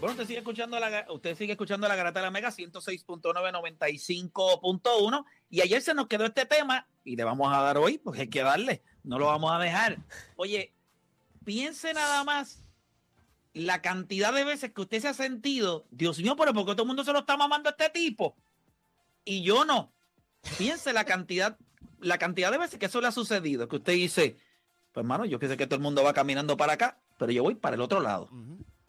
Bueno, usted sigue escuchando la, usted sigue escuchando la Garata de la Mega 106.995.1 y ayer se nos quedó este tema y le vamos a dar hoy, porque hay que darle, no lo vamos a dejar. Oye, piense nada más la cantidad de veces que usted se ha sentido, Dios mío, pero porque todo el mundo se lo está mamando a este tipo y yo no. Piense la cantidad, la cantidad de veces que eso le ha sucedido, que usted dice, pues hermano, yo sé que todo el mundo va caminando para acá, pero yo voy para el otro lado.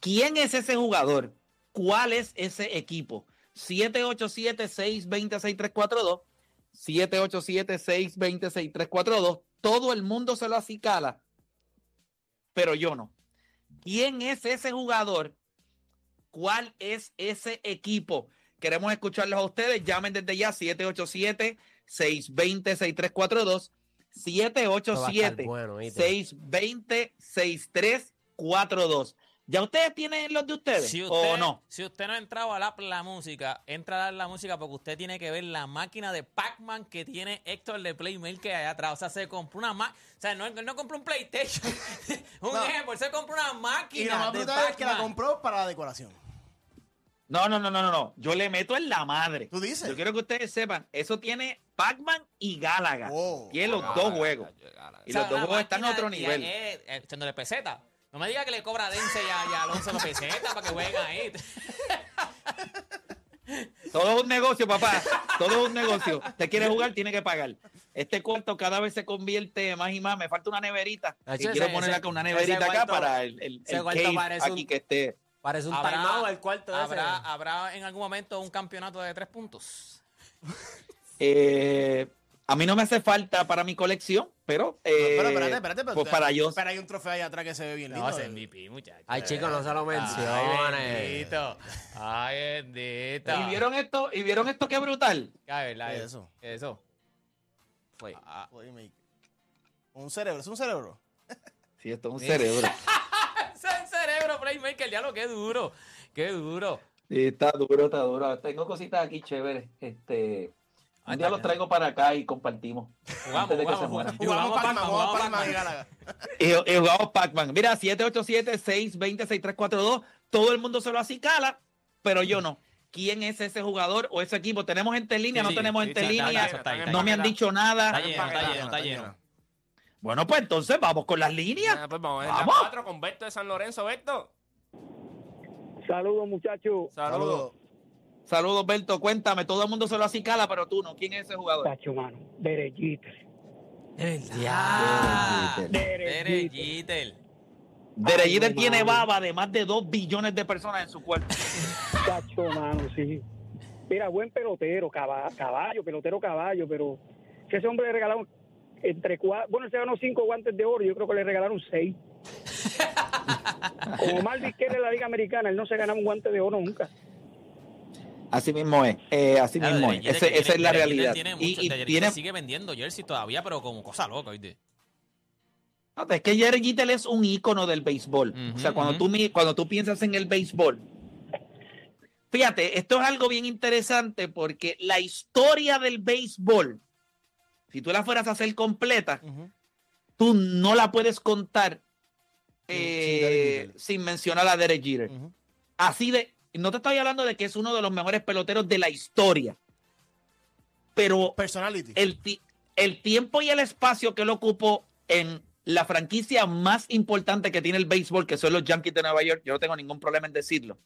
¿Quién es ese jugador? ¿Cuál es ese equipo? 787-620-6342. 787-620-6342. Todo el mundo se lo acicala, pero yo no. ¿Quién es ese jugador? ¿Cuál es ese equipo? Queremos escucharlos a ustedes. Llamen desde ya 787-620-6342. 787-620-6342. ¿Ya ustedes tienen los de ustedes Si o usted, no? si usted no ha entrado a la, la música, entra a dar la música porque usted tiene que ver la máquina de Pac-Man que tiene Héctor de Playmaker allá atrás. O sea, se compró una máquina. O sea, no, él no compró un PlayStation. un No. ejemplo, él se compró una Y lo máquina más de brutal es que la compró para la decoración. No, no, no, no, no, no. Yo le meto en la madre. ¿Tú dices? Yo quiero que ustedes sepan, eso tiene Pac-Man y Galaga. Oh. tiene los dos juegos. Y O sea, los dos juegos están a máquina otro nivel. eh, echándole peseta. No me diga que le cobra a Dense y a, y a Alonso los pesetas para que jueguen ahí. Todo es un negocio, papá. Todo es un negocio. Usted quiere jugar, tiene que pagar. Este cuarto cada vez se convierte más y más. Me falta una neverita. Hacho, Que quiero ese- poner ese- acá una ese neverita acá cuarto- para el, el, ese el cuarto cave parece aquí un- que esté. Parece un Habrá- timeout el cuarto ese. ¿Habrá, ¿Habrá en algún momento un campeonato de tres puntos? Eh, a mí no me hace falta para mi colección, pero, eh, pero espérate, espérate. Pero pues para yo. Pero hay un trofeo ahí atrás que se ve bien lindo. No, es MVP, muchachos. Ay, chicos, no se lo Ay, menciones. bendito. Ay, bendito. ¿Y vieron esto? ¿Y vieron esto qué brutal? Ay, verdad, ¿Qué es eso. eso? ¿Qué es eso? Fue. Ah. Un cerebro, es un cerebro. Sí, esto es un cerebro. es el cerebro, Playmaker, ya lo que duro. Qué duro. Sí, está duro, está duro. Tengo cositas aquí chéveres. Este, un día los traigo para acá y compartimos. Jugamos, de que se jugamos. Y jugamos Pac-Man, jugamos jugamos Pac-Man y jugamos Pac-Man. Mira, 787-620-6342. Todo el mundo se lo acicala, pero yo no. ¿Quién es ese jugador o ese equipo? ¿Tenemos gente en línea? Sí, ¿No tenemos sí, gente en línea? está- está- está- no me han dicho nada. Está lleno, está lleno, está lleno. Bueno, pues entonces vamos con las líneas. Ah, pues vamos, Vamos. 4 con Berto de San Lorenzo, Berto. Saludos, muchachos. Saludos. Saludos, Berto. Cuéntame, todo el mundo se lo acicala, pero tú no. ¿Quién es ese jugador? Tacho, mano. Derek Jeter. No, tiene baba de más de 2 billones de personas en su cuerpo. Tacho, mano, sí. Mira, buen pelotero, caba- caballo, pelotero caballo, pero que ese hombre le regalaron entre cuatro, bueno, él se ganó cinco guantes de oro, yo creo que le regalaron seis. Como Marvin Kelly en la Liga Americana, él no se ganaba un guante de oro nunca. Así mismo es. eh, así Claro, mismo es. Esa es la realidad. Tiene Y- mucho, y Derek tiene- sigue vendiendo jersey todavía, pero como cosa loca, ¿oíste? No, es que Jerry Jeter es un ícono del béisbol. O sea, cuando, ujú. tú, mi- cuando tú piensas en el béisbol, fíjate, esto es algo bien interesante porque la historia del béisbol, si tú la fueras a hacer completa, tú no la puedes contar Sin- eh, sin mencionar a Derek Jeter. Así de, no te estoy hablando de que es uno de los mejores peloteros de la historia, pero Personality. el, ti- el tiempo y el espacio que él ocupó en la franquicia más importante que tiene el béisbol, que son los Yankees de Nueva York, yo no tengo ningún problema en decirlo.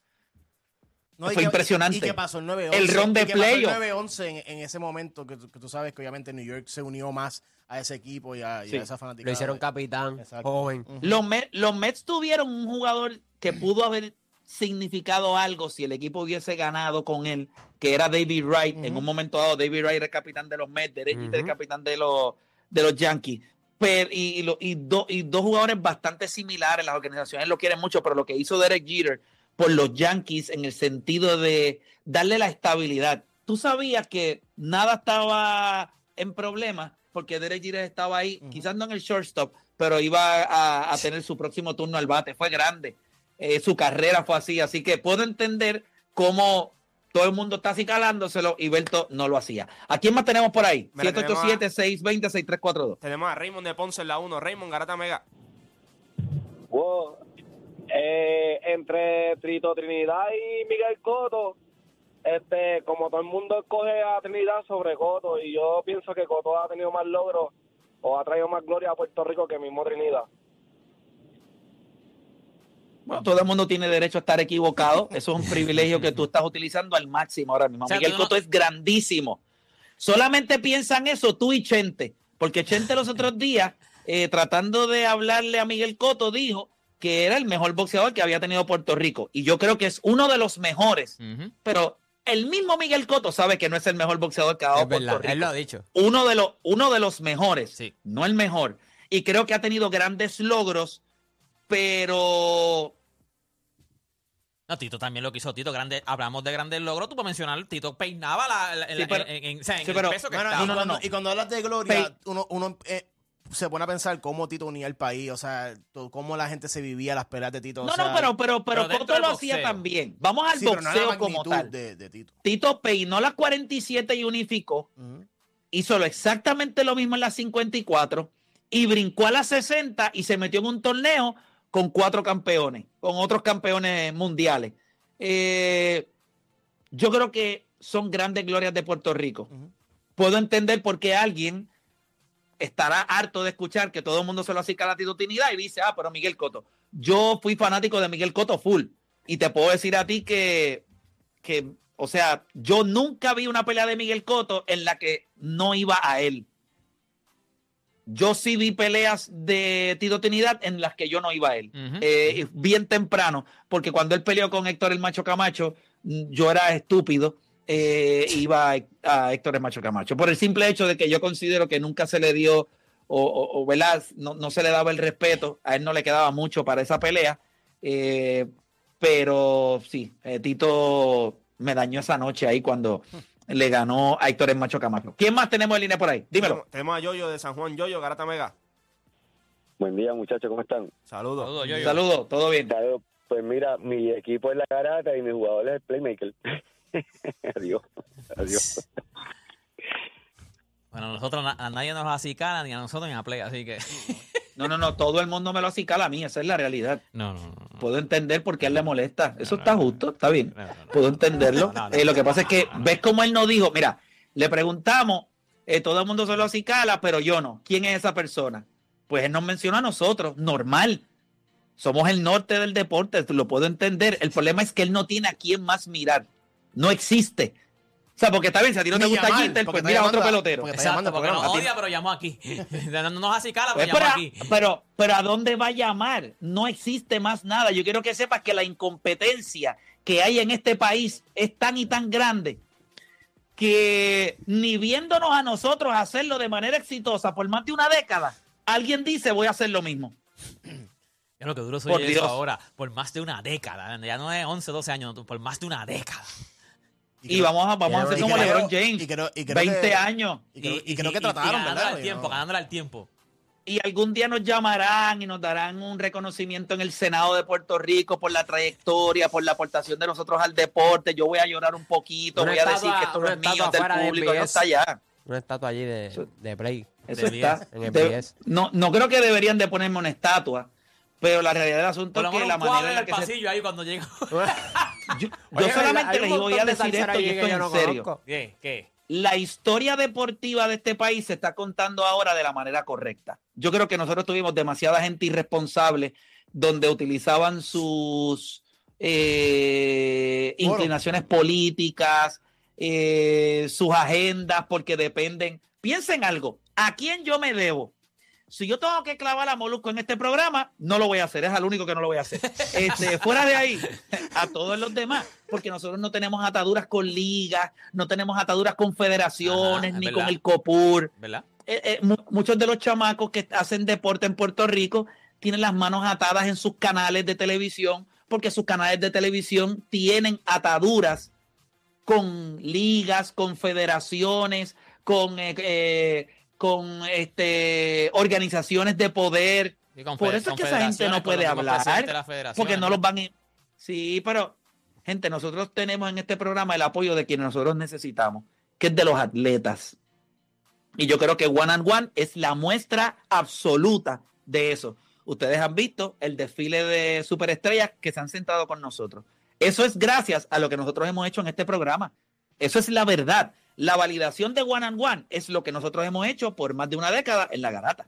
No, fue impresionante. Y, que pasó el 9-11. El ron de pasó el playoff. 9-11 en, en ese momento que, tú- que tú sabes que obviamente New York se unió más a ese equipo y a, y Sí. a esa fanática. Lo hicieron capitán, Exacto. joven. Los, Mets, los Mets tuvieron un jugador que pudo haber significado algo si el equipo hubiese ganado con él, que era David Wright. En un momento dado, David Wright era el capitán de los Mets, Derek Jeter el capitán de los, de los Yankees. pero, y, y lo- y do- y dos jugadores bastante similares. Las organizaciones lo quieren mucho, pero lo que hizo Derek Jeter por los Yankees en el sentido de darle la estabilidad. Tú sabías que nada estaba en problemas porque Derek Jeter estaba ahí, quizás no en el shortstop, pero iba a, a tener su próximo turno al bate. Fue grande. Eh, su carrera fue así. Así que puedo entender cómo todo el mundo está así calándoselo y Berto no lo hacía. ¿A quién más tenemos por ahí? Mira, tenemos a- 787-620-6342. Tenemos a Raymond de Ponce en la 1. Raymond, Garata Mega. Wow. Eh, entre Trito Trinidad y Miguel Coto, este, como todo el mundo escoge a Trinidad sobre Coto, y yo pienso que Coto ha tenido más logros o ha traído más gloria a Puerto Rico que mismo Trinidad. Bueno, todo el mundo tiene derecho a estar equivocado. Eso es un privilegio que tú estás utilizando al máximo ahora mismo. O sea, Miguel no- Cotto es grandísimo. Solamente piensan eso tú y Chente, porque Chente los otros días, eh, tratando de hablarle a Miguel Cotto, dijo que era el mejor boxeador que había tenido Puerto Rico. Y yo creo que es uno de los mejores. Pero el mismo Miguel Cotto sabe que no es el mejor boxeador que ha dado Es Puerto verdad, Rico él lo ha dicho. uno de los, uno de los mejores, Sí. no el mejor. Y creo que ha tenido grandes logros, pero No, Tito también lo que hizo Tito. Grande, hablamos de grandes logros. Tú para mencionar, Tito peinaba la, la- Sí, la- pero- en, en- o sea, en sí, el pero- peso que No, no, estaba. y, no, cuando, no. y cuando hablas de gloria, Pe- uno, uno eh, se pone a pensar cómo Tito unía el país, o sea, todo- cómo la gente se vivía las peleas de Tito. o no, sea, no, pero, pero, pero, pero Cotto lo hacía también. Vamos al sí, pero no era la boxeo como tal. De, de Tito. Tito peinó las 47 y unificó, Ujú. hizo lo exactamente lo mismo en las 54 y brincó a las 60 y se metió en un torneo con cuatro campeones, con otros campeones mundiales. Eh, yo creo que son grandes glorias de Puerto Rico. Puedo entender por qué alguien estará harto de escuchar que todo el mundo se lo acicala a Tito Trinidad y dice, ah, pero Miguel Coto. Yo fui fanático de Miguel Coto full y te puedo decir a ti que, que, o sea, yo nunca vi una pelea de Miguel Coto en la que no iba a él. Yo sí vi peleas de Tito Trinidad en las que yo no iba a él. Eh, bien temprano, porque cuando él peleó con Héctor el Macho Camacho, yo era estúpido, eh, iba a, a Héctor el Macho Camacho, por el simple hecho de que yo considero que nunca se le dio, o, o, o, ¿verdad? No, no se le daba el respeto, a él no le quedaba mucho para esa pelea, eh, pero sí, Tito me dañó esa noche ahí cuando le ganó a Héctor el Macho Camacho. ¿Quién más tenemos en línea por ahí? Dímelo. Tenemos, tenemos a Yoyo de San Juan. Yoyo, Garata Mega. Buen día, muchachos, ¿cómo están? Saludos. Saludos, todo bien. Saludos. Pues mira, mi equipo es la garata y mi jugador es el playmaker. adiós, adiós. Bueno, nosotros, a nadie nos acicala ni a nosotros ni a Play, así que. No, no, no, todo el mundo me lo acicala a mí, esa es la realidad. No, no. Puedo entender por qué él le molesta. Eso no, está no. justo, está bien. Puedo entenderlo. Eh, lo que pasa es que, ¿ves cómo él no dijo? Mira, le preguntamos, eh, todo el mundo se lo acicala, pero yo no. ¿Quién es esa persona? Pues él nos menciona a nosotros, normal. Somos el norte del deporte, lo puedo entender. El problema es que él no tiene a quién más mirar. No existe. O sea, porque está bien, si a ti no te Ni gusta llamar, Jeter, pues mira a otro pelotero. porque está Exacto, porque nos odia, pero llamó aquí. No no nos acicala, Pues, pero pero, llamó aquí. pero, pero ¿a dónde va a llamar? No existe más nada. Yo quiero que sepas que la incompetencia que hay en este país es tan y tan grande que ni viéndonos a nosotros hacerlo de manera exitosa por más de una década, alguien dice voy a hacer lo mismo. Es lo que duro soy Por eso Dios. ahora. Por más de una década. Ya no es 11, 12 años, por más de una década. Y vamos a, vamos a hacer y como creo- LeBron James. y creo- y creo 20 que- años. Y creo, y creo que trataron, ¿verdad? al tiempo, ganándole al tiempo. y algún día nos llamarán y nos darán un reconocimiento en el Senado de Puerto Rico por la trayectoria, por la aportación de nosotros al deporte. Yo voy a llorar un poquito, Una voy a decir que esto no es mío, del fuera de público, no está allá. Una estatua allí de, de Play. Eso De está. en el De- BS. no, no creo que deberían de ponerme una estatua, pero la realidad del asunto es que la manera en la que se... pasillo ahí cuando llega. Yo, solamente les voy a de decir esto y esto en no serio. ¿Qué? ¿Qué? la historia deportiva de este país se está contando ahora de la manera correcta. Yo creo que nosotros tuvimos demasiada gente irresponsable donde utilizaban sus eh, inclinaciones políticas, eh, sus agendas, porque dependen. Piensen algo, ¿a quién yo me debo? Si yo tengo que clavar a Molusco en este programa, no lo voy a hacer, es al único que no lo voy a hacer. Este, fuera de ahí, a todos los demás, porque nosotros no tenemos ataduras con ligas, no tenemos ataduras con federaciones, Ajá, ni verdad. con el COPUR. ¿Verdad? eh, eh, mu- muchos de los chamacos que hacen deporte en Puerto Rico tienen las manos atadas en sus canales de televisión porque sus canales de televisión tienen ataduras con ligas, con federaciones, con, eh, con este, organizaciones de poder. Por eso es que esa gente no puede hablar, porque no los van a... Sí, pero gente, nosotros tenemos en este programa el apoyo de quienes nosotros necesitamos, que es de los atletas. Y yo creo que One and One es la muestra absoluta de eso. Ustedes han visto el desfile de superestrellas que se han sentado con nosotros. Eso es gracias a lo que nosotros hemos hecho en este programa. Eso es la verdad. La validación de One and One es lo que nosotros hemos hecho por más de una década en la garata.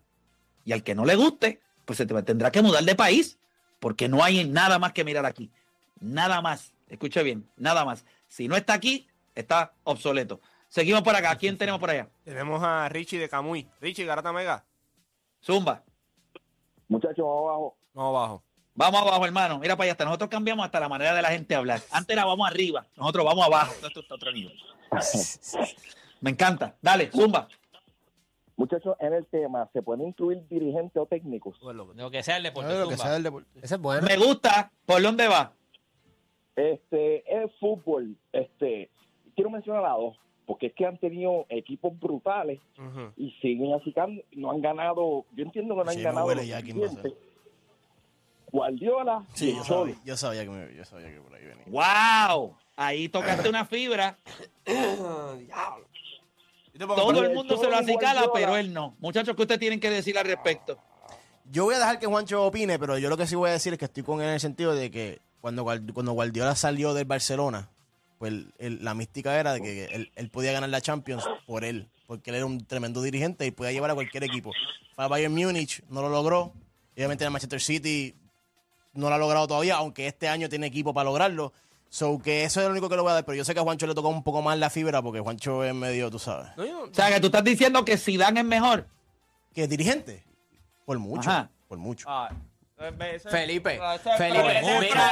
Y al que no le guste, pues se te- tendrá que mudar de país, porque no hay nada más que mirar aquí. Nada más. Escuche bien, nada más. Si no está aquí, está obsoleto. Seguimos por acá. ¿Quién tenemos por allá? Tenemos a Richie de Camuy. Richie, Garata Mega. Zumba. Muchachos, vamos abajo. Vamos abajo. Vamos abajo, hermano. Mira para allá. Hasta nosotros cambiamos hasta la manera de la gente hablar. Antes era vamos arriba. Nosotros vamos abajo. Esto está a otro nivel. Me encanta. Dale, zumba. Muchachos, en el tema, ¿se pueden incluir dirigentes o técnicos? Lo que sea el deporte. Lo que sea del deporte. Ese es bueno. Me gusta. ¿Por dónde va? Este, el fútbol, este, quiero mencionar a dos, porque es que han tenido equipos brutales y siguen así, no han ganado, yo entiendo que no han Sí, ganado huele Guardiola Sí, yo sabía, yo sabía que me, yo sabía que por ahí venía. ¡Wow! Ahí tocaste una fibra. Todo el mundo se lo acicala, pero él no. Muchachos, ¿qué ustedes tienen que decir al respecto? Yo voy a dejar que Juancho opine, pero yo lo que sí voy a decir es que estoy con él en el sentido de que cuando, cuando Guardiola salió del Barcelona, pues el- el- la mística era de que él, él podía ganar la Champions por él, porque él era un tremendo dirigente y podía llevar a cualquier equipo. Fue a Bayern Múnich, no lo logró. Y obviamente en el Manchester City no lo ha logrado todavía, aunque este año tiene equipo para lograrlo. So que eso es lo único que le voy a dar, pero yo sé que a Juancho le tocó un poco más la fibra porque Juancho es medio, tú sabes, No, yo- O sea, que tú estás diciendo que Zidane es mejor. que es dirigente. Por mucho, Ajá. por mucho. Ah, Felipe, Felipe, mira,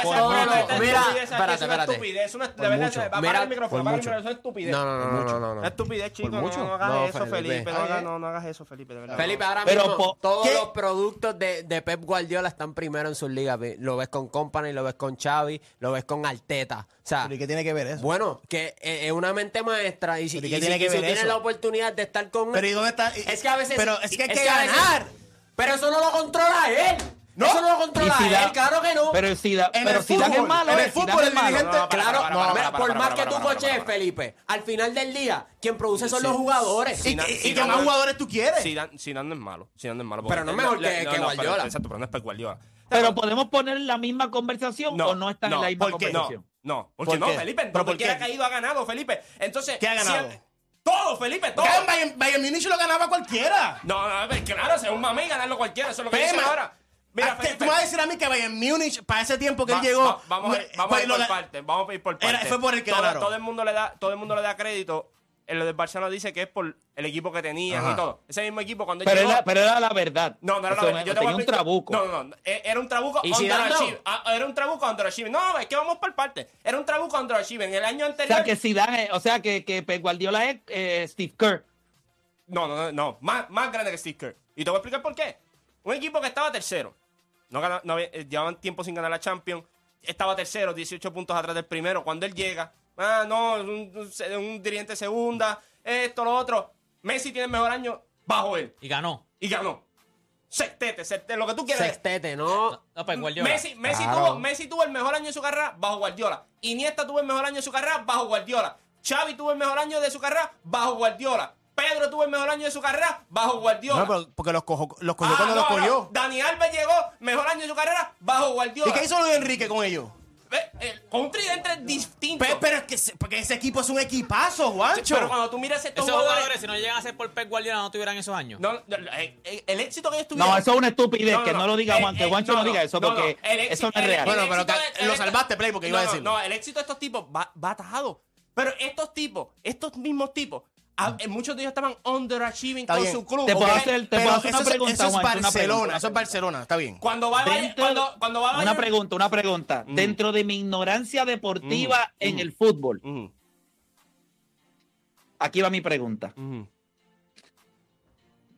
mira, espérate, eso es una espérate. estupidez, apaga el micrófono, apaga el micrófono, eso es estupidez. No, no, no, no, no, no, no. Es estupidez, chico. No, mucho. no hagas eso, Felipe. No, hagas, eso, Felipe, de verdad. Felipe, ahora Pero mismo todos los productos de, de Pep Guardiola están primero en sus ligas. Lo ves con Company, lo ves con Xavi, lo ves con Arteta. O sea, ¿y qué tiene que ver eso? bueno, que eh, es una mente maestra y si, ¿Pero y y qué si- tiene que y si ver tienes la oportunidad de estar con Pero ¿y dónde está? Es que a veces... Pero es que hay que a veces- ganar. pero eso no lo controla él. No. Eso no lo controla Zidane- él, claro que no. Pero Zidane, En pero el Zidane es fútbol, malo. en el eh, fútbol es el malo. dirigente- Claro, por más que tú coches. Felipe, al final del día, quien produce son los jugadores. ¿Y, qué más jugadores tú quieres? Zidane, no es malo. Zidane no es malo. Pero no es mejor que- Guardiola. exacto, pero no es Guardiola. Pero podemos poner la misma conversación o no están en la misma ¿por qué? conversación. No, no, porque ¿Por no? Felipe. ¿Pero Pero por porque ha caído, ha ganado, Felipe. Entonces, ¿Qué ha ganado? si- todo, Felipe, todo. Bayern, Bayern Múnich lo ganaba cualquiera. No, no, pues, claro, ser un mamey y ganarlo cualquiera, eso es lo que Pema. dicen ahora. Mira, Ah, ¿qué- Felipe, tú me vas a decir a mí que Bayern Múnich, para ese tiempo que va- él llegó... va- vamos, me- vamos a ir por ga- partes, vamos a ir por Era- partes. fue por el que todo, ganaron. todo el mundo le da, todo el mundo le da crédito. En lo del Barcelona dice que es por el equipo que tenían Ajá. y todo. Ese mismo equipo cuando Pero llegó, era, pero era la verdad. No, no era la verdad. Yo tenía un trabuco. No, no, no. E- Era un trabuco ¿Y si dando? underachieving. Ah, Era un trabuco underachieving. No, es que vamos por parte. Era un trabuco underachieving. El año O anterior. sea, que Zidane, o sea, que, que Guardiola es eh, Steve Kerr. No, no, no, no. Más, más grande que Steve Kerr. Y te voy a explicar por qué. Un equipo que estaba tercero. No gana- no había- eh, llevaban tiempo sin ganar la Champions. Estaba tercero, 18 puntos atrás del primero. Cuando él llega, ah, no, un, un- un dirigente segunda, esto, lo otro. Messi tiene el mejor año bajo él. Y ganó. Y ganó. Sextete, sextete, lo que tú quieras. Sextete, ¿no? No, pues Guardiola. Messi, Messi, Claro. tuvo, Messi tuvo el mejor año de su carrera bajo Guardiola. Iniesta tuvo el mejor año de su carrera bajo Guardiola. Xavi tuvo el mejor año de su carrera bajo Guardiola. Pedro tuvo el mejor año de su carrera bajo Guardiola. No, pero porque los, cojo, los cogió Ah, cuando los no, no. cogió. Dani Alves llegó mejor año de su carrera bajo Guardiola. ¿Y qué hizo Luis Enrique con ellos? Eh, con un tridente distinto. Pe- pero es que se- porque ese equipo es un equipazo, Juancho. Pero cuando tú miras estos Esos jugadores... jugadores, si no llegan a ser por Pep Guardiola, no tuvieran esos años. No, no, eh, eh, el éxito que ellos tuvieron... No, eso es una estupidez, que no lo diga Eh, Juan, que eh, Juancho no, diga eso, no, porque el eso no es real. el Bueno, pero que- de- lo salvaste, Play, porque iba a no, decirlo. No, el éxito de estos tipos va, va atajado. Pero estos tipos, estos mismos tipos, a- eh, muchos de ellos estaban underachieving Está con bien. su club. Te puedo hacer- te puedo hacer una eso, es- pregunta, eso es una Barcelona, pregunta. eso es Barcelona, está bien. Cuando va Dentro- cuando, cuando va a una pregunta, una pregunta. Mm. Dentro de mi ignorancia deportiva Mm, en mm. el fútbol, aquí va mi pregunta.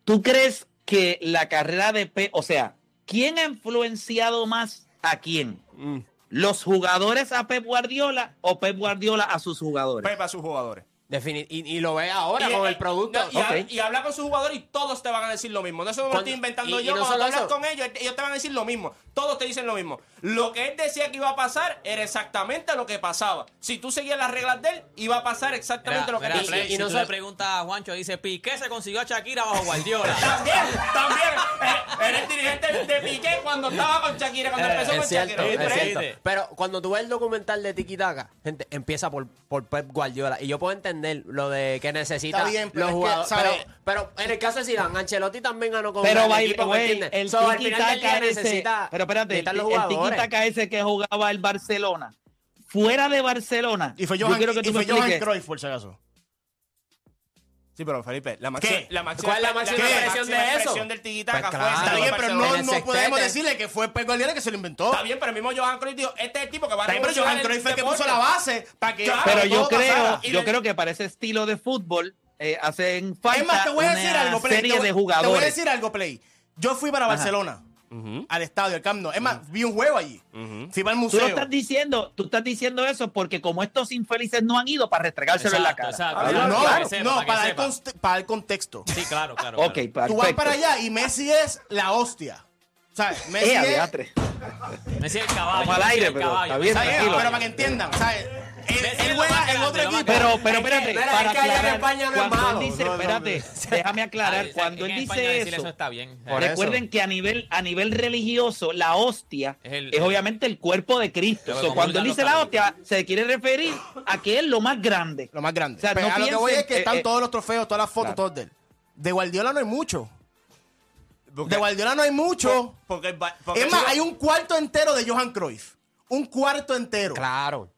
¿tú crees que la carrera de Pep, o sea, quién ha influenciado más a quién? Mm. ¿Los jugadores a Pep Guardiola o Pep Guardiola a sus jugadores? Pepa a sus jugadores. Defini- y, y lo ve ahora Y, con eh, el producto. no, y, Ok. ha- y habla con sus jugadores y todos te van a decir lo mismo. No eso me lo estoy inventando y- y yo. no Cuando hablas eso. con ellos, ellos te van a decir lo mismo. Todos te dicen lo mismo. Lo que él decía que iba a pasar era exactamente lo que pasaba. Si tú seguías las reglas de él, iba a pasar exactamente Mira, lo que mira, pasó. Play, y si no solo- le preguntas a Juancho, dice, Piqué se consiguió a Shakira bajo Guardiola. También, también. Eh, Eres dirigente de Piqué cuando estaba con Shakira, cuando Eh, empezó Es con cierto, Shakira. es. Pero cuando tú ves el documental de Tiki Taka, gente, empieza por, por Pep Guardiola. Y yo puedo entender lo de que necesita Está bien, pero los es que, jugadores. ¿sabes? pero, pero en el caso de Zidane, Ancelotti también ganó con Pero, the equipo, ¿me entiendes? el So, al tiki final del día taka ese, necesita- pero espérate, el, los el ese que jugaba el Barcelona, fuera de Barcelona, Y fue yo Johan, quiero que y tú me fue Johan expliques. Cruyff, por si acaso. Sí, pero Felipe, la máxima, ¿Qué? la máxima, ¿Cuál es la máxima la expresión de eso? expresión del Pues fue claro. Está bien, pero Barcelona. no, no podemos sextete. decirle que fue Pep Guardiola que se lo inventó. Está bien, pero el mismo Johan Cruyff dijo, este es el tipo que va a Está bien, pero Johan Cruyff fue el que puso la base para que Claro, Pero yo creo, pasara. Yo creo que para ese estilo de fútbol eh, hacen falta Es más, te voy a decir una algo, Play. serie te voy, de Te voy a jugadores. decir algo, Play. Yo fui para Ajá. Ujú, al estadio, al Camp Nou. Es más, vi un juego allí. ujú. Fui para el Tú museo. lo estás diciendo, tú estás diciendo eso porque como estos infelices no han ido para restregárselo en la cara. exacto. Claro, no, para que sepa, no, para para, conste- para dar contexto. Sí, claro, claro. Ok, claro. Tú vas para allá y Messi es la hostia. ¿Sabes? Messi Eh, es... Messi es el caballo. Vamos al Messi es aire, el pero caballo. está bien, ¿sabes? tranquilo. Pero para que entiendan, ¿sabes? Juega en grande, otro equipo. Pero, pero espérate, para aclarar, cuando él dice, espérate, déjame aclarar, cuando él dice eso, está bien. Por recuerden que a nivel, a nivel religioso, la hostia Es obviamente el cuerpo de Cristo. Cuando él dice la hostia, se quiere referir a que es lo más grande. Lo más grande. O sea, Pero no a lo que voy es que eh, están eh, todos los trofeos, todas las fotos, todos de él. De Guardiola no hay mucho. Porque- De Guardiola no hay mucho. Porque, porque Es más, hay un cuarto entero de Johan Cruyff. Un cuarto entero. Claro.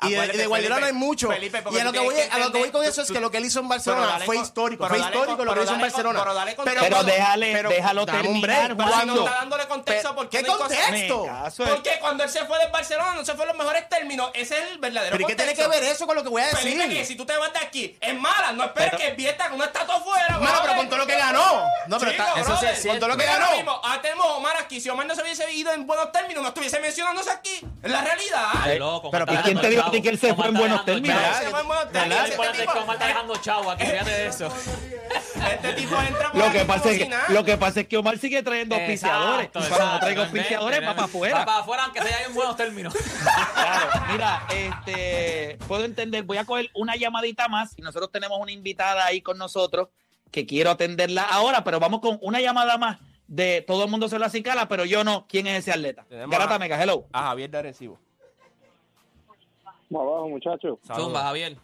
Y de, de Guardiola no hay mucho. Felipe, porque y a lo que, voy, a lo que voy con eso es que lo que él hizo en Barcelona fue con- histórico. pero Fue histórico con- lo que hizo en Barcelona. pero cuando- déjale, pero déjalo terminar, break, Pero si no está dándole contexto, porque ¿Qué no contexto? Porque cuando él se fue del Barcelona no se fue en los mejores términos. Ese es el verdadero Pero ¿y qué tiene que ver eso con lo que voy a decir? Felipe, que si tú te vas de aquí es mala, no esperes Pero- que Vieta con una estatua afuera. Mano, pero con todo lo que ganó. No, pero está- eso sí con todo lo que ganó. ahora mismo, ahora tenemos Omar aquí. Si Omar no se hubiese ido en buenos términos, no estuviese mencionándose aquí. Es la realidad. Loco, pero ¿cómo está ¿y quién te dijo a chavo? ti que él se ¿Cómo fue en está buenos dejando términos? chavo? Se fue en buenos ¿Verdad? términos. Acuérdate Este que tipo- Omar está dejando chavo aquí, fíjate de eso. Este tipo entra por Lo que, pasa es que, lo que pasa es que Omar sigue trayendo auspiciadores. Cuando no ¿entendés? auspiciadores, va para afuera. Para afuera, aunque sea en buenos términos. Claro, mira, este, puedo entender, voy a coger una llamadita más y nosotros tenemos una invitada ahí con nosotros que quiero atenderla ahora, pero vamos con una llamada más de todo el mundo se lo acicala, pero yo no. ¿Quién es ese atleta? Garata Mega, hello. A Javier de Arecibo. Vamos abajo, muchachos. Zumba, Javier.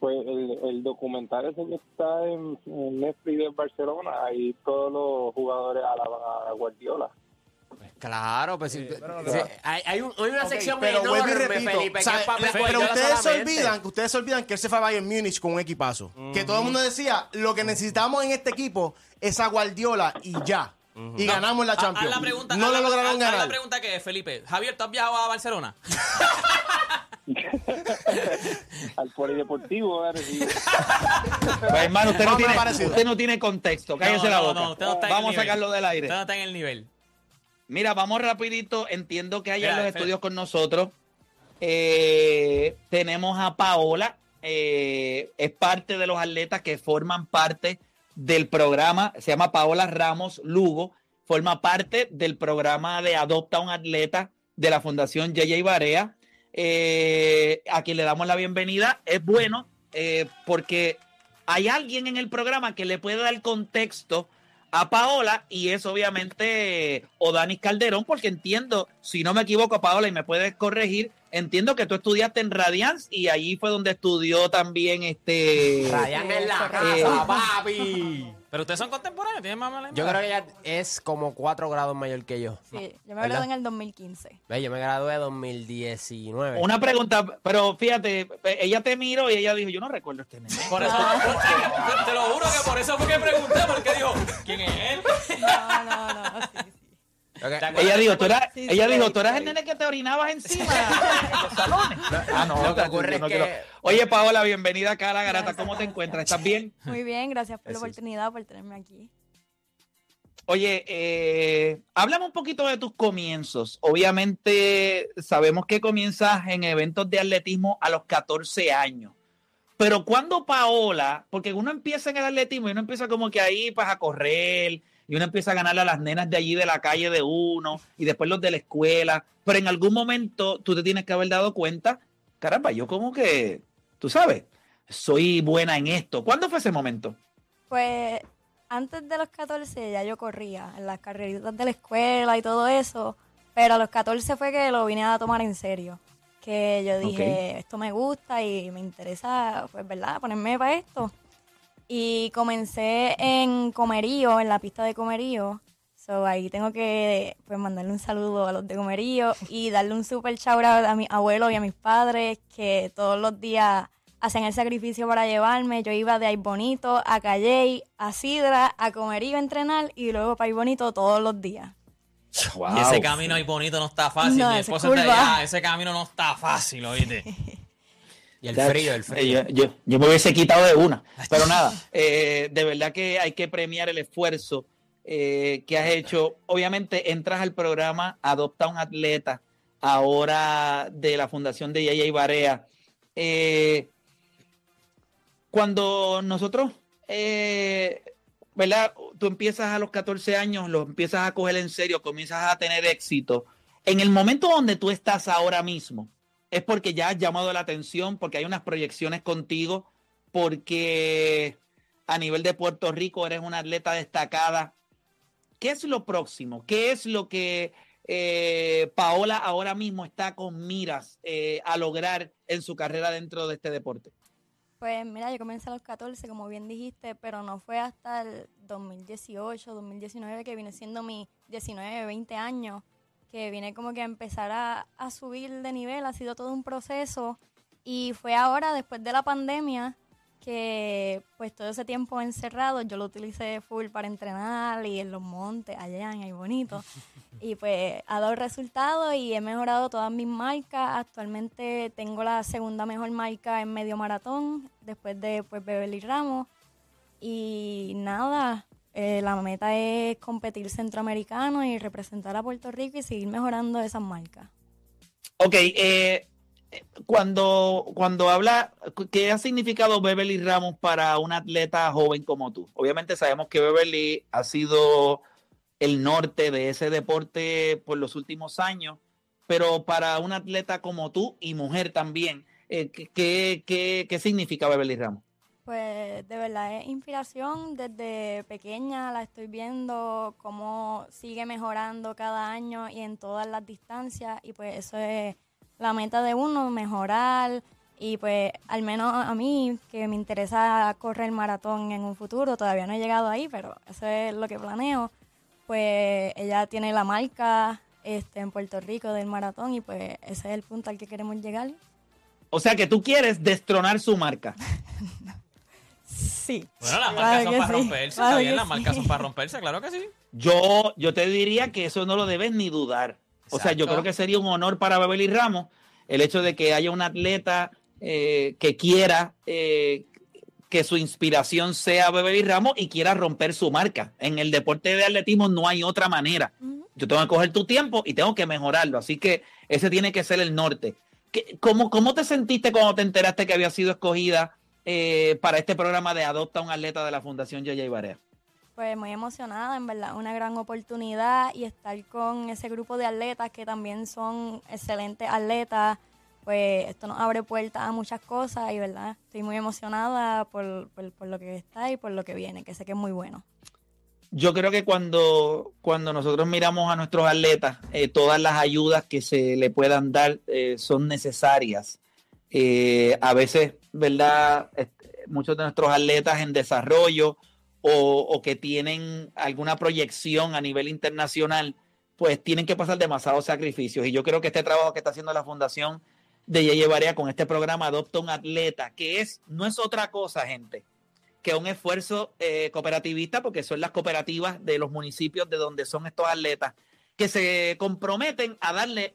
Pues el, el documental ese que está en, en Netflix de Barcelona, ahí todos los jugadores alaban a Guardiola. Claro, pues sí, sí, hay, hay, un- hay una Ok, sección pero vuelvo y enorme, repito, Felipe, o sea, que pero ustedes se olvidan, que ustedes se olvidan que él se fue a Bayern Múnich con un equipazo. Que todo el mundo decía, lo que necesitamos en este equipo es a Guardiola y ya. Y ganamos la Champions. la pregunta, no lo la- lograron haz ganar. la pregunta que es, Felipe. Javier, ¿tú has viajado a Barcelona? Al polideportivo, a Pues, hermano, usted no, tiene, usted no tiene contexto. Cállese No, la no, boca. no, usted no está en el vamos a sacarlo del aire. Usted no está en el nivel. Mira, vamos rapidito. Entiendo que hay en los estudios con nosotros. Eh, tenemos a Paola. eh, es parte de los atletas que forman parte del programa. Se llama Paola Ramos Lugo. Forma parte del programa de Adopta un Atleta de la Fundación JJ Barea. Eh, a quien le damos la bienvenida. Es bueno eh, porque hay alguien en el programa que le puede dar contexto a Paola y es obviamente Odanis Calderón, porque entiendo, si no me equivoco, Paola, y me puedes corregir, entiendo que tú estudiaste en Radiance y allí fue donde estudió también este. Ryan en la Eh, casa, papi. Pero ustedes son contemporáneos, tienen más mala Yo creo que ella es como cuatro grados mayor que yo. Sí, yo me ¿Verdad? gradué en el 2015. Ve, Yo me gradué en 2019. Una pregunta, pero fíjate, ella te miró y ella dijo, yo no recuerdo este nene. Por eso, te lo juro que por eso fue que pregunté, porque dijo, ¿quién es él? No, no, no, sí, sí. Ella dijo, tú eras, Sí, ella sí, dijo, sí, tú eras el nene que te orinabas encima en los salones. Ah, no, Lo que ocurre es que- Oye, Paola, bienvenida acá a la garata. Gracias. ¿Cómo te encuentras? ¿Estás bien? Muy bien, gracias por la Eso oportunidad, por tenerme aquí. Oye, eh, háblame un poquito de tus comienzos. Obviamente sabemos que comienzas en eventos de atletismo a los 14 años. Pero cuando Paola, porque uno empieza en el atletismo y uno empieza como que ahí pues a correr y uno empieza a ganarle a las nenas de allí de la calle de uno y después los de la escuela, pero en algún momento tú te tienes que haber dado cuenta, caramba, yo como que, tú sabes, soy buena en esto. ¿Cuándo fue ese momento? Pues antes de los 14 ya yo corría en las carreritas de la escuela y todo eso, pero a los 14 fue que lo vine a tomar en serio. Que yo dije, esto me gusta y me interesa, pues, ¿verdad? Ponerme para esto. Y comencé en Comerío, en la pista de Comerío. So, ahí tengo que pues, mandarle un saludo a los de Comerío y darle un super shout out a mi abuelo y a mis padres que todos los días hacen el sacrificio para llevarme. Yo iba de Ay Bonito a Calley, a Sidra, a Comerío a entrenar y luego para Ay Bonito todos los días. Y ese camino ahí bonito no está fácil. No, Mi esposa está curva. allá, ese camino no está fácil, oíste. Y el frío, el eh, frío. Yo, yo- yo me hubiese quitado de una. Pero nada, eh, de verdad que hay que premiar el esfuerzo eh, que has hecho. Obviamente entras al programa Adopta un Atleta, ahora de la Fundación de Yaya Barea. Eh, cuando nosotros, ¿verdad? Tú empiezas a los 14 años, lo empiezas a coger en serio, comienzas a tener éxito. En el momento donde tú estás ahora mismo, es porque ya has llamado la atención, porque hay unas proyecciones contigo, porque a nivel de Puerto Rico eres una atleta destacada. ¿Qué es lo próximo? ¿Qué es lo que eh, Paola ahora mismo está con miras eh, a lograr en su carrera dentro de este deporte? Pues mira, yo comencé a los 14, como bien dijiste, pero no fue hasta el 2018, 2019, que vine siendo mis 19, 20 años, que vine como que a empezar a, a subir de nivel, ha sido todo un proceso. Y fue ahora, después de la pandemia, que pues todo ese tiempo encerrado, yo lo utilicé full para entrenar y en los montes, allá en ahí bonito. Y pues ha dado resultados y he mejorado todas mis marcas. Actualmente tengo la segunda mejor marca en medio maratón, después de pues Beverly Ramos. Y nada, eh, la meta es competir centroamericano y representar a Puerto Rico y seguir mejorando esas marcas. Ok, eh, cuando, cuando habla, ¿qué ha significado Beverly Ramos para un atleta joven como tú? Obviamente sabemos que Beverly ha sido el norte de ese deporte por los últimos años, pero para un atleta como tú y mujer también, eh, ¿qué, qué, qué- significa Beverly Ramos? Pues de verdad es inspiración. Desde pequeña la estoy viendo cómo sigue mejorando cada año y en todas las distancias. Y pues eso es la meta de uno, mejorar. Y pues al menos a mí, que me interesa correr maratón en un futuro, todavía no he llegado ahí, pero eso es lo que planeo. Pues ella tiene la marca este, en Puerto Rico del maratón y pues ese es el punto al que queremos llegar. O sea que tú quieres destronar su marca. Sí. Bueno, las Claro marcas son para sí, romperse, claro está bien, las marcas sí. son para romperse, claro que sí. Yo, yo te diría que eso no lo debes ni dudar. O sea, yo creo que sería un honor para Beverly Ramos el hecho de que haya un atleta eh, que quiera eh, que su inspiración sea Beverly Ramos y quiera romper su marca. En el deporte de atletismo no hay otra manera. Yo tengo que coger tu tiempo y tengo que mejorarlo. Así que ese tiene que ser el norte. ¿Qué- ¿Cómo, cómo te sentiste cuando te enteraste que había sido escogida eh, para este programa de Adopta a un atleta de la Fundación Yaya Barea? Pues muy emocionada, en verdad, una gran oportunidad y estar con ese grupo de atletas que también son excelentes atletas, pues esto nos abre puertas a muchas cosas y verdad, estoy muy emocionada por, por, por lo que está y por lo que viene, que sé que es muy bueno. Yo creo que cuando, cuando nosotros miramos a nuestros atletas, eh, todas las ayudas que se le puedan dar eh, son necesarias. Eh, a veces, ¿verdad? Muchos de nuestros atletas en desarrollo o, o que tienen alguna proyección a nivel internacional, pues tienen que pasar demasiados sacrificios. Y yo creo que este trabajo que está haciendo la Fundación de Yeye Barea con este programa Adopta un Atleta, que es, no es otra cosa, gente, que un esfuerzo eh, cooperativista, porque son las cooperativas de los municipios de donde son estos atletas, que se comprometen a darle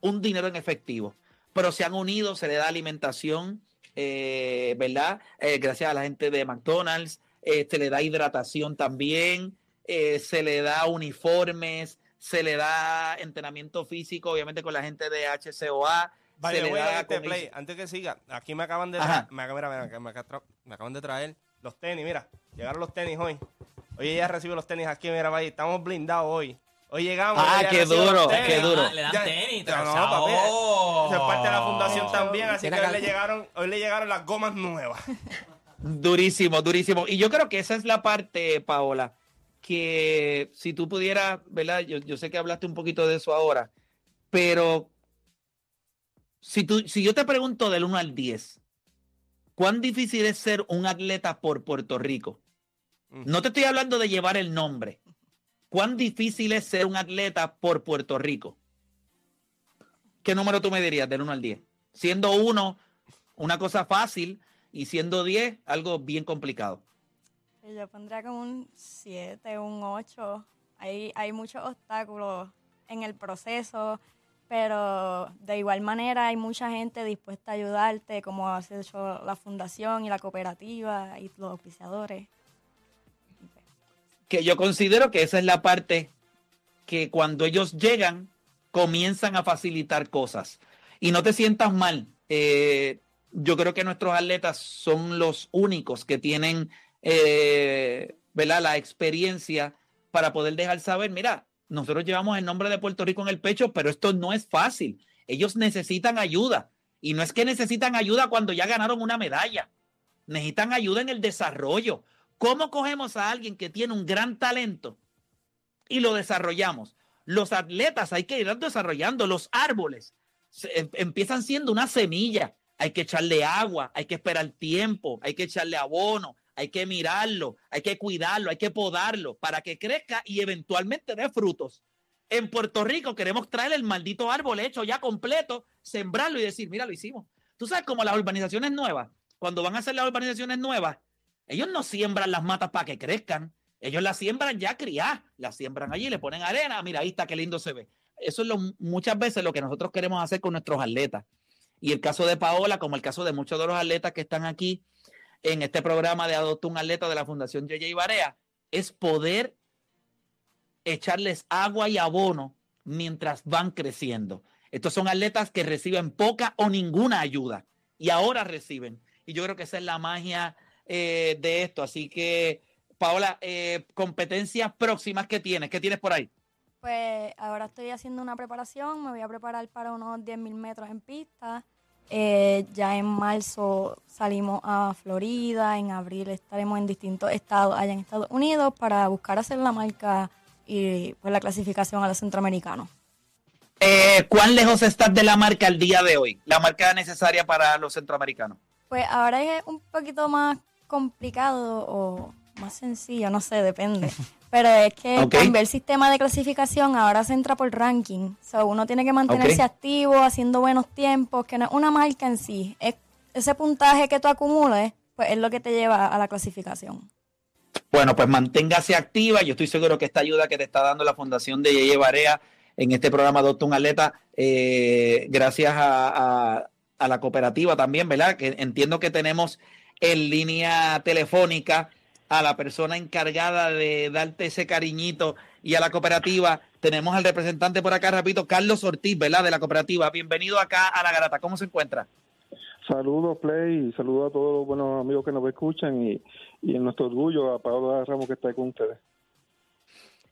un dinero en efectivo, pero se han unido, se le da alimentación, eh, ¿verdad? Eh, gracias a la gente de McDonald's, eh, se le da hidratación también, eh, se le da uniformes, se le da entrenamiento físico, obviamente con la gente de HCOA. Vaya, se le voy a da este play. Antes que siga, aquí me acaban de traer, me, acaban- mira, mira, me acaban- me acaban de traer los tenis, mira, llegaron los tenis hoy. Hoy ella recibe los tenis aquí, mira, vaya, estamos blindados hoy. Hoy llegamos. Ah, qué duro, tenis. qué duro. Le dan Ya- tenis, No, es parte de la fundación también, así que hoy le llegaron, hoy le llegaron las gomas nuevas. Durísimo, durísimo. Y yo creo que esa es la parte, Paola, que si tú pudieras, ¿verdad? Yo, yo sé que hablaste un poquito de eso ahora, pero si, tú, si yo te pregunto del 1 al 10, ¿cuán difícil es ser un atleta por Puerto Rico? No te estoy hablando de llevar el nombre. ¿Cuán difícil es ser un atleta por Puerto Rico? ¿Qué número tú me dirías del 1 al 10? Siendo 1 una cosa fácil y siendo 10 algo bien complicado. Yo pondría como un 7, un 8. Hay, hay muchos obstáculos en el proceso, pero de igual manera hay mucha gente dispuesta a ayudarte, como ha hecho la fundación y la cooperativa y los auspiciadores. Que yo considero que esa es la parte que cuando ellos llegan comienzan a facilitar cosas. Y no te sientas mal. eh, yo creo que nuestros atletas son los únicos que tienen eh, la experiencia para poder dejar saber, mira, nosotros llevamos el nombre de Puerto Rico en el pecho, pero esto no es fácil. Ellos necesitan ayuda. Y no es que necesitan ayuda cuando ya ganaron una medalla. Necesitan ayuda en el desarrollo. ¿Cómo cogemos a alguien que tiene un gran talento y lo desarrollamos? Los atletas hay que ir desarrollando, los árboles em- empiezan siendo una semilla, hay que echarle agua, hay que esperar tiempo, hay que echarle abono, hay que mirarlo, hay que cuidarlo, hay que podarlo para que crezca y eventualmente dé frutos. En Puerto Rico queremos traer el maldito árbol hecho ya completo, sembrarlo y decir, mira, lo hicimos. Tú sabes como las urbanizaciones nuevas, cuando van a hacer las urbanizaciones nuevas, ellos no siembran las matas para que crezcan. Ellos las siembran ya criadas, las siembran allí, le ponen arena, mira, ahí está, qué lindo se ve. Eso es muchas veces lo que nosotros queremos hacer con nuestros atletas. Y el caso de Paola, como el caso de muchos de los atletas que están aquí en este programa de Adopta un Atleta de la Fundación JJ Barea, es poder echarles agua y abono mientras van creciendo. Estos son atletas que reciben poca o ninguna ayuda y ahora reciben. Y yo creo que esa es la magia eh, de esto. Así que, Paola, eh, competencias próximas que tienes, ¿qué tienes por ahí? Pues ahora estoy haciendo una preparación, me voy a preparar para unos 10.000 metros en pista. Eh, ya en marzo salimos a Florida, en abril estaremos en distintos estados allá en Estados Unidos para buscar hacer la marca y pues la clasificación a los centroamericanos. Eh, ¿Cuán lejos estás de la marca al día de hoy? La marca necesaria para los centroamericanos. Pues ahora es un poquito más complicado o más sencillo, no sé, depende. Pero es que Ok. cambiar el sistema de clasificación ahora se entra por ranking. So, uno tiene que mantenerse activo, haciendo buenos tiempos, que no es una marca en sí. Es ese puntaje que tú acumules, pues es lo que te lleva a la clasificación. Bueno, pues manténgase activa. Yo estoy seguro que esta ayuda que te está dando la Fundación de Yeye Barea en este programa Doctor un Atleta, eh, gracias a, a- a la cooperativa también, ¿verdad? Que entiendo que tenemos en línea telefónica a la persona encargada de darte ese cariñito y a la cooperativa. Tenemos al representante por acá, repito, Carlos Ortiz, ¿verdad? De la cooperativa. Bienvenido acá a la garata. ¿Cómo se encuentra? Saludos, Play, y saludos a todos los buenos amigos que nos escuchan y, y en nuestro orgullo a Pablo Ramos que está ahí con ustedes.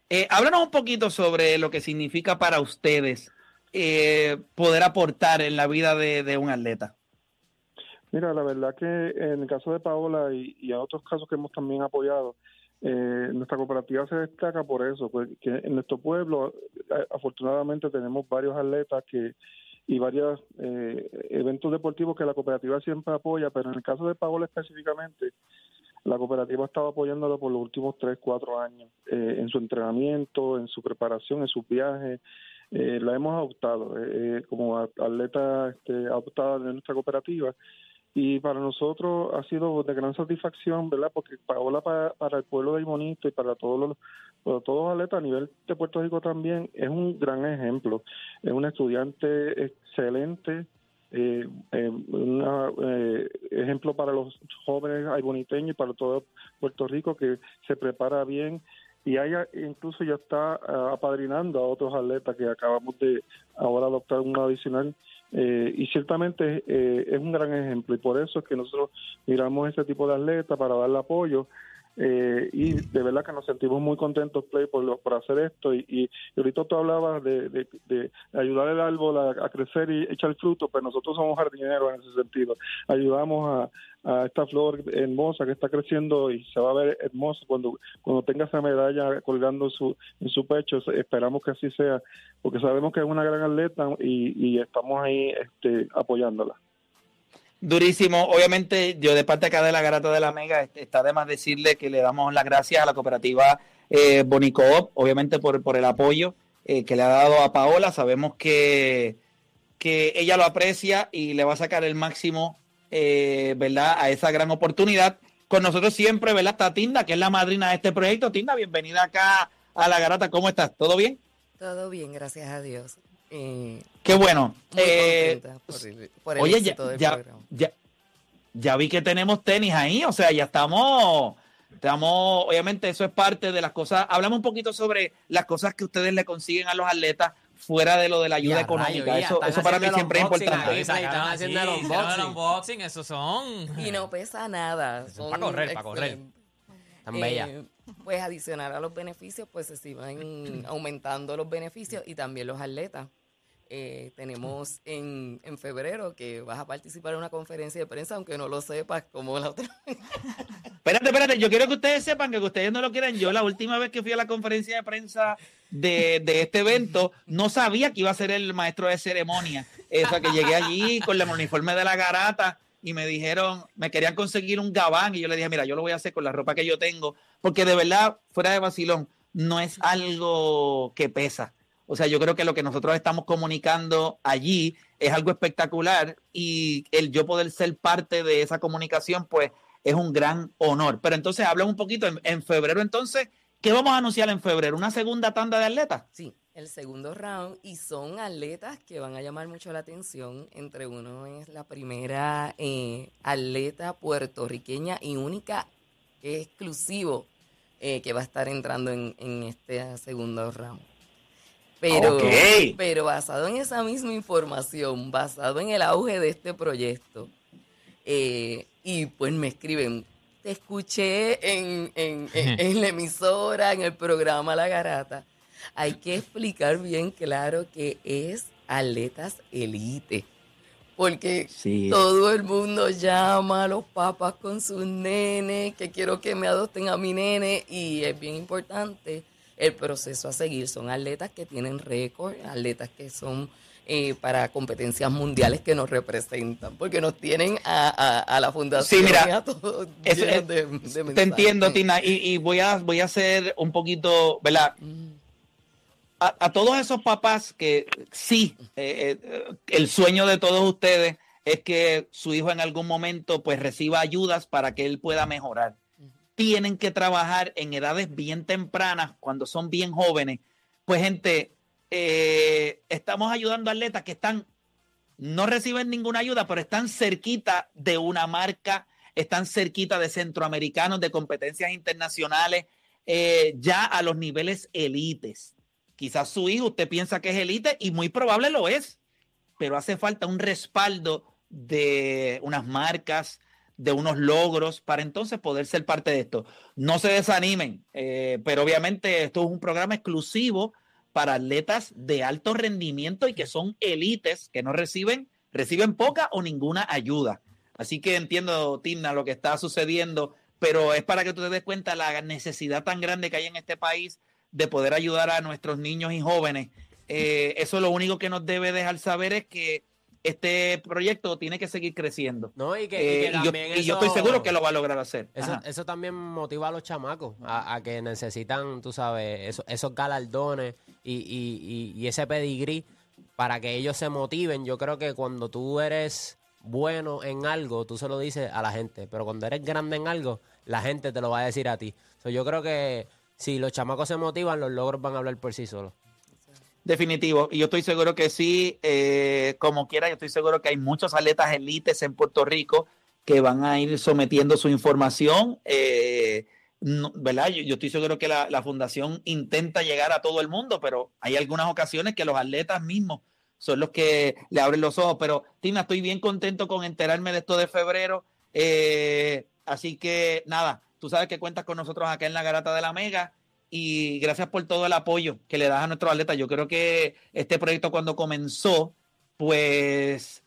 Eh, háblanos un poquito sobre lo que significa para ustedes eh, poder aportar en la vida de, de un atleta. Mira, la verdad que en el caso de Paola y, y a otros casos que hemos también apoyado, eh, nuestra cooperativa se destaca por eso, pues, que en nuestro pueblo eh, afortunadamente tenemos varios atletas que y varios eh, eventos deportivos que la cooperativa siempre apoya, pero en el caso de Paola específicamente, la cooperativa ha estado apoyándolo por los últimos tres, cuatro años, eh, en su entrenamiento, en su preparación, en sus viajes. Eh, la hemos adoptado eh, eh, como atleta este, adoptada de nuestra cooperativa y para nosotros ha sido de gran satisfacción, ¿verdad? Porque Paola para, para el pueblo de Bonito y para todos los todos atletas a nivel de Puerto Rico también es un gran ejemplo. Es una estudiante excelente, eh, eh, un eh, ejemplo para los jóvenes aiboniteños y para todo Puerto Rico que se prepara bien y ella incluso ya está ah, apadrinando a otros atletas que acabamos de ahora adoptar un adicional eh, y ciertamente eh, es un gran ejemplo. Y por eso es que nosotros miramos este tipo de atletas para darle apoyo eh, y de verdad que nos sentimos muy contentos, Play, por, lo- por hacer esto. Y, y ahorita tú hablabas de, de, de ayudar el árbol a, a crecer y echar fruto, pues nosotros somos jardineros en ese sentido. Ayudamos a, a esta flor hermosa que está creciendo y se va a ver hermosa cuando, cuando tenga esa medalla colgando su, en su pecho. Esperamos que así sea, porque sabemos que es una gran atleta y, y estamos ahí este, apoyándola. Durísimo. Obviamente, yo de parte acá de la Garata de la Mega, este, está de más decirle que le damos las gracias a la cooperativa eh, Bonicoop, obviamente por, por el apoyo eh, que le ha dado a Paola. Sabemos que, que ella lo aprecia y le va a sacar el máximo, eh, ¿verdad?, a esa gran oportunidad. Con nosotros siempre, ¿verdad?, está Tinda, que es la madrina de este proyecto. Tinda, bienvenida acá a la Garata. ¿Cómo estás? ¿Todo bien? Todo bien, gracias a Dios. Eh, Qué bueno. Eh, contenta por el, por el Oye, ya, del ya, programa. ya, ya vi que tenemos tenis ahí, o sea, ya estamos, estamos, obviamente eso es parte de las cosas. Hablamos un poquito sobre las cosas que ustedes le consiguen a los atletas fuera de lo de la ayuda Ya, económica. eso, para mí siempre es importante. ahí. Sacaron están así, haciendo el hicieron unboxing. unboxing, esos son. Y no pesa nada. Son son pa' correr, pa' correr. bella. Eh, pues adicional a los beneficios, pues se siguen aumentando los beneficios y también los atletas. Eh, tenemos en, en febrero que vas a participar en una conferencia de prensa, aunque no lo sepas, como la otra. Espérate, espérate, yo quiero que ustedes sepan que, ustedes no lo quieran. Yo la última vez que fui a la conferencia de prensa de, de este evento, no sabía que iba a ser el maestro de ceremonia. Que llegué allí con el uniforme de la garata y me dijeron, me querían conseguir un gabán y yo le dije, mira, yo lo voy a hacer con la ropa que yo tengo, porque de verdad, fuera de vacilón, no es algo que pesa. O sea, yo creo que lo que nosotros estamos comunicando allí es algo espectacular y el yo poder ser parte de esa comunicación, pues es un gran honor. Pero entonces habla un poquito en, febrero, entonces, ¿qué vamos a anunciar en febrero? ¿Una segunda tanda de atletas? Sí, el segundo round y son atletas que van a llamar mucho la atención. Entre uno es la primera eh, atleta puertorriqueña y única que es exclusivo eh, que va a estar entrando en, en este segundo round. Pero, pero basado en esa misma información, basado en el auge de este proyecto, eh, y pues me escriben, te escuché en, en- en- en la emisora, en el programa La Garata. Hay que explicar bien claro que es atletas elite. Porque Sí. todo el mundo llama a los papás con sus nenes, que quiero que me adopten a mi nene, y es bien importante el proceso a seguir. Son atletas que tienen récord, atletas que son eh, para competencias mundiales que nos representan, porque nos tienen a, a- a la fundación Sí, mira, y a todos es- de- de te entiendo, Tina, y, y voy, a, voy a hacer un poquito, ¿verdad? A, a todos esos papás que sí, eh, eh, el sueño de todos ustedes es que su hijo en algún momento pues reciba ayudas para que él pueda mejorar. Tienen que trabajar en edades bien tempranas, cuando son bien jóvenes. Pues gente, eh, estamos ayudando a atletas que están, no reciben ninguna ayuda, pero están cerquita de una marca, están cerquita de centroamericanos, de competencias internacionales, eh, ya a los niveles elites. Quizás su hijo usted piensa que es elite y muy probable lo es, pero hace falta un respaldo de unas marcas, de unos logros para entonces poder ser parte de esto. No se desanimen, eh, pero obviamente esto es un programa exclusivo para atletas de alto rendimiento y que son élites que no reciben, reciben poca o ninguna ayuda. Así que entiendo, Tina, lo que está sucediendo, pero es para que tú te des cuenta la necesidad tan grande que hay en este país de poder ayudar a nuestros niños y jóvenes. Eh, eso lo único que nos debe dejar saber es que este proyecto tiene que seguir creciendo. No, y que, y Eh, que y yo, y estoy seguro que lo va a lograr hacer. Eso, eso también motiva a los chamacos a, a que necesitan, tú sabes, eso- esos galardones y, y- y- y ese pedigrí para que ellos se motiven. Yo creo que cuando tú eres bueno en algo, tú se lo dices a la gente. Pero cuando eres grande en algo, la gente te lo va a decir a ti. So, yo creo que si los chamacos se motivan, los logros van a hablar por sí solos. Definitivo. Y yo estoy seguro que sí, eh, como quiera, yo estoy seguro que hay muchos atletas élites en Puerto Rico que van a ir sometiendo su información. eh, no- ¿Verdad? Yo, yo estoy seguro que la, la fundación intenta llegar a todo el mundo, pero hay algunas ocasiones que los atletas mismos son los que le abren los ojos. Pero, Tina, estoy bien contento con enterarme de esto de febrero. eh, así que, nada, tú sabes que cuentas con nosotros acá en la Garata de la Mega y gracias por todo el apoyo que le das a nuestros atletas. Yo creo que este proyecto cuando comenzó, pues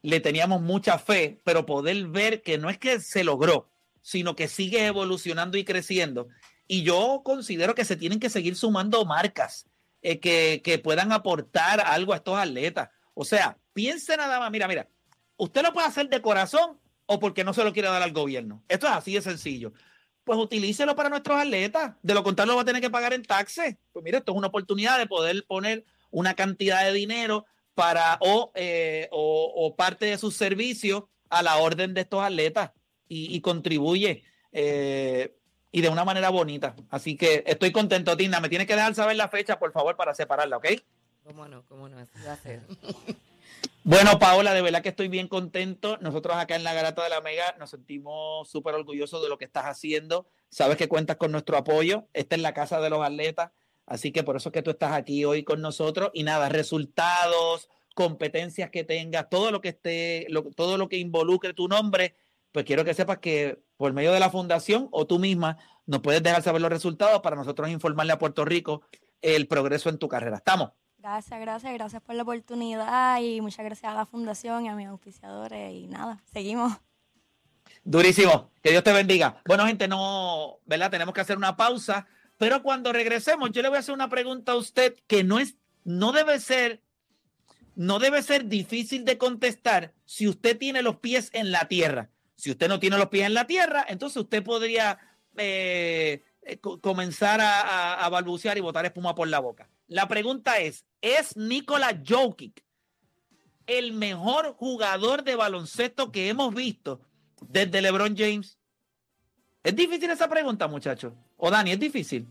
le teníamos mucha fe, pero poder ver que no es que se logró, sino que sigue evolucionando y creciendo. Y yo considero que se tienen que seguir sumando marcas eh, que, que puedan aportar algo a estos atletas. O sea, piense nada más, mira, mira, usted lo puede hacer de corazón o porque no se lo quiere dar al gobierno. Esto es así de sencillo pues utilícelo para nuestros atletas. De lo contrario, lo va a tener que pagar en taxes. Pues mira, esto es una oportunidad de poder poner una cantidad de dinero para o, eh, o, o parte de sus servicios a la orden de estos atletas y, y contribuye eh, y de una manera bonita. Así que estoy contento, Tina. Me tienes que dejar saber la fecha, por favor, para separarla, ¿ok? ¿Cómo no? ¿Cómo no? Así va a ser. Bueno, Paola, de verdad que estoy bien contento. Nosotros acá en la Garata de la Mega nos sentimos súper orgullosos de lo que estás haciendo. Sabes que cuentas con nuestro apoyo. Esta es la casa de los atletas. Así que por eso es que tú estás aquí hoy con nosotros. Y nada, resultados, competencias que tengas, todo lo que esté, todo lo que involucre tu nombre, pues quiero que sepas que por medio de la fundación o tú misma nos puedes dejar saber los resultados para nosotros informarle a Puerto Rico el progreso en tu carrera. ¿Estamos? Gracias, gracias, gracias por la oportunidad y muchas gracias a la fundación y a mis auspiciadores y nada, seguimos. Durísimo. Que Dios te bendiga. Bueno, gente, no, ¿verdad? Tenemos que hacer una pausa, pero cuando regresemos, yo le voy a hacer una pregunta a usted que no es, no debe ser, no debe ser difícil de contestar si usted tiene los pies en la tierra. Si usted no tiene los pies en la tierra, entonces usted podría eh, eh, co- comenzar a, a- a balbucear y botar espuma por la boca. La pregunta es, ¿es Nikola Jokic el mejor jugador de baloncesto que hemos visto desde LeBron James? ¿Es difícil esa pregunta, muchachos? O Dani, ¿es difícil?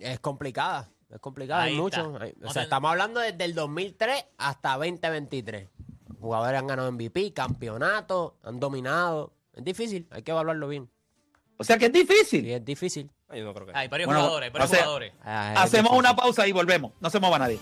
Es complicada. Es complicada, hay mucho. Hay- o No sea, estamos hablando desde el 2003 hasta 2023. Jugadores han ganado MVP, campeonato, han dominado. Es difícil, hay que evaluarlo bien. O sea que es difícil. Sí, es difícil. Ay, yo no creo que. Hay varios Bueno, jugadores, hay varios o sea, jugadores. Ah, es Hacemos difícil. una pausa y volvemos. No se mueva nadie.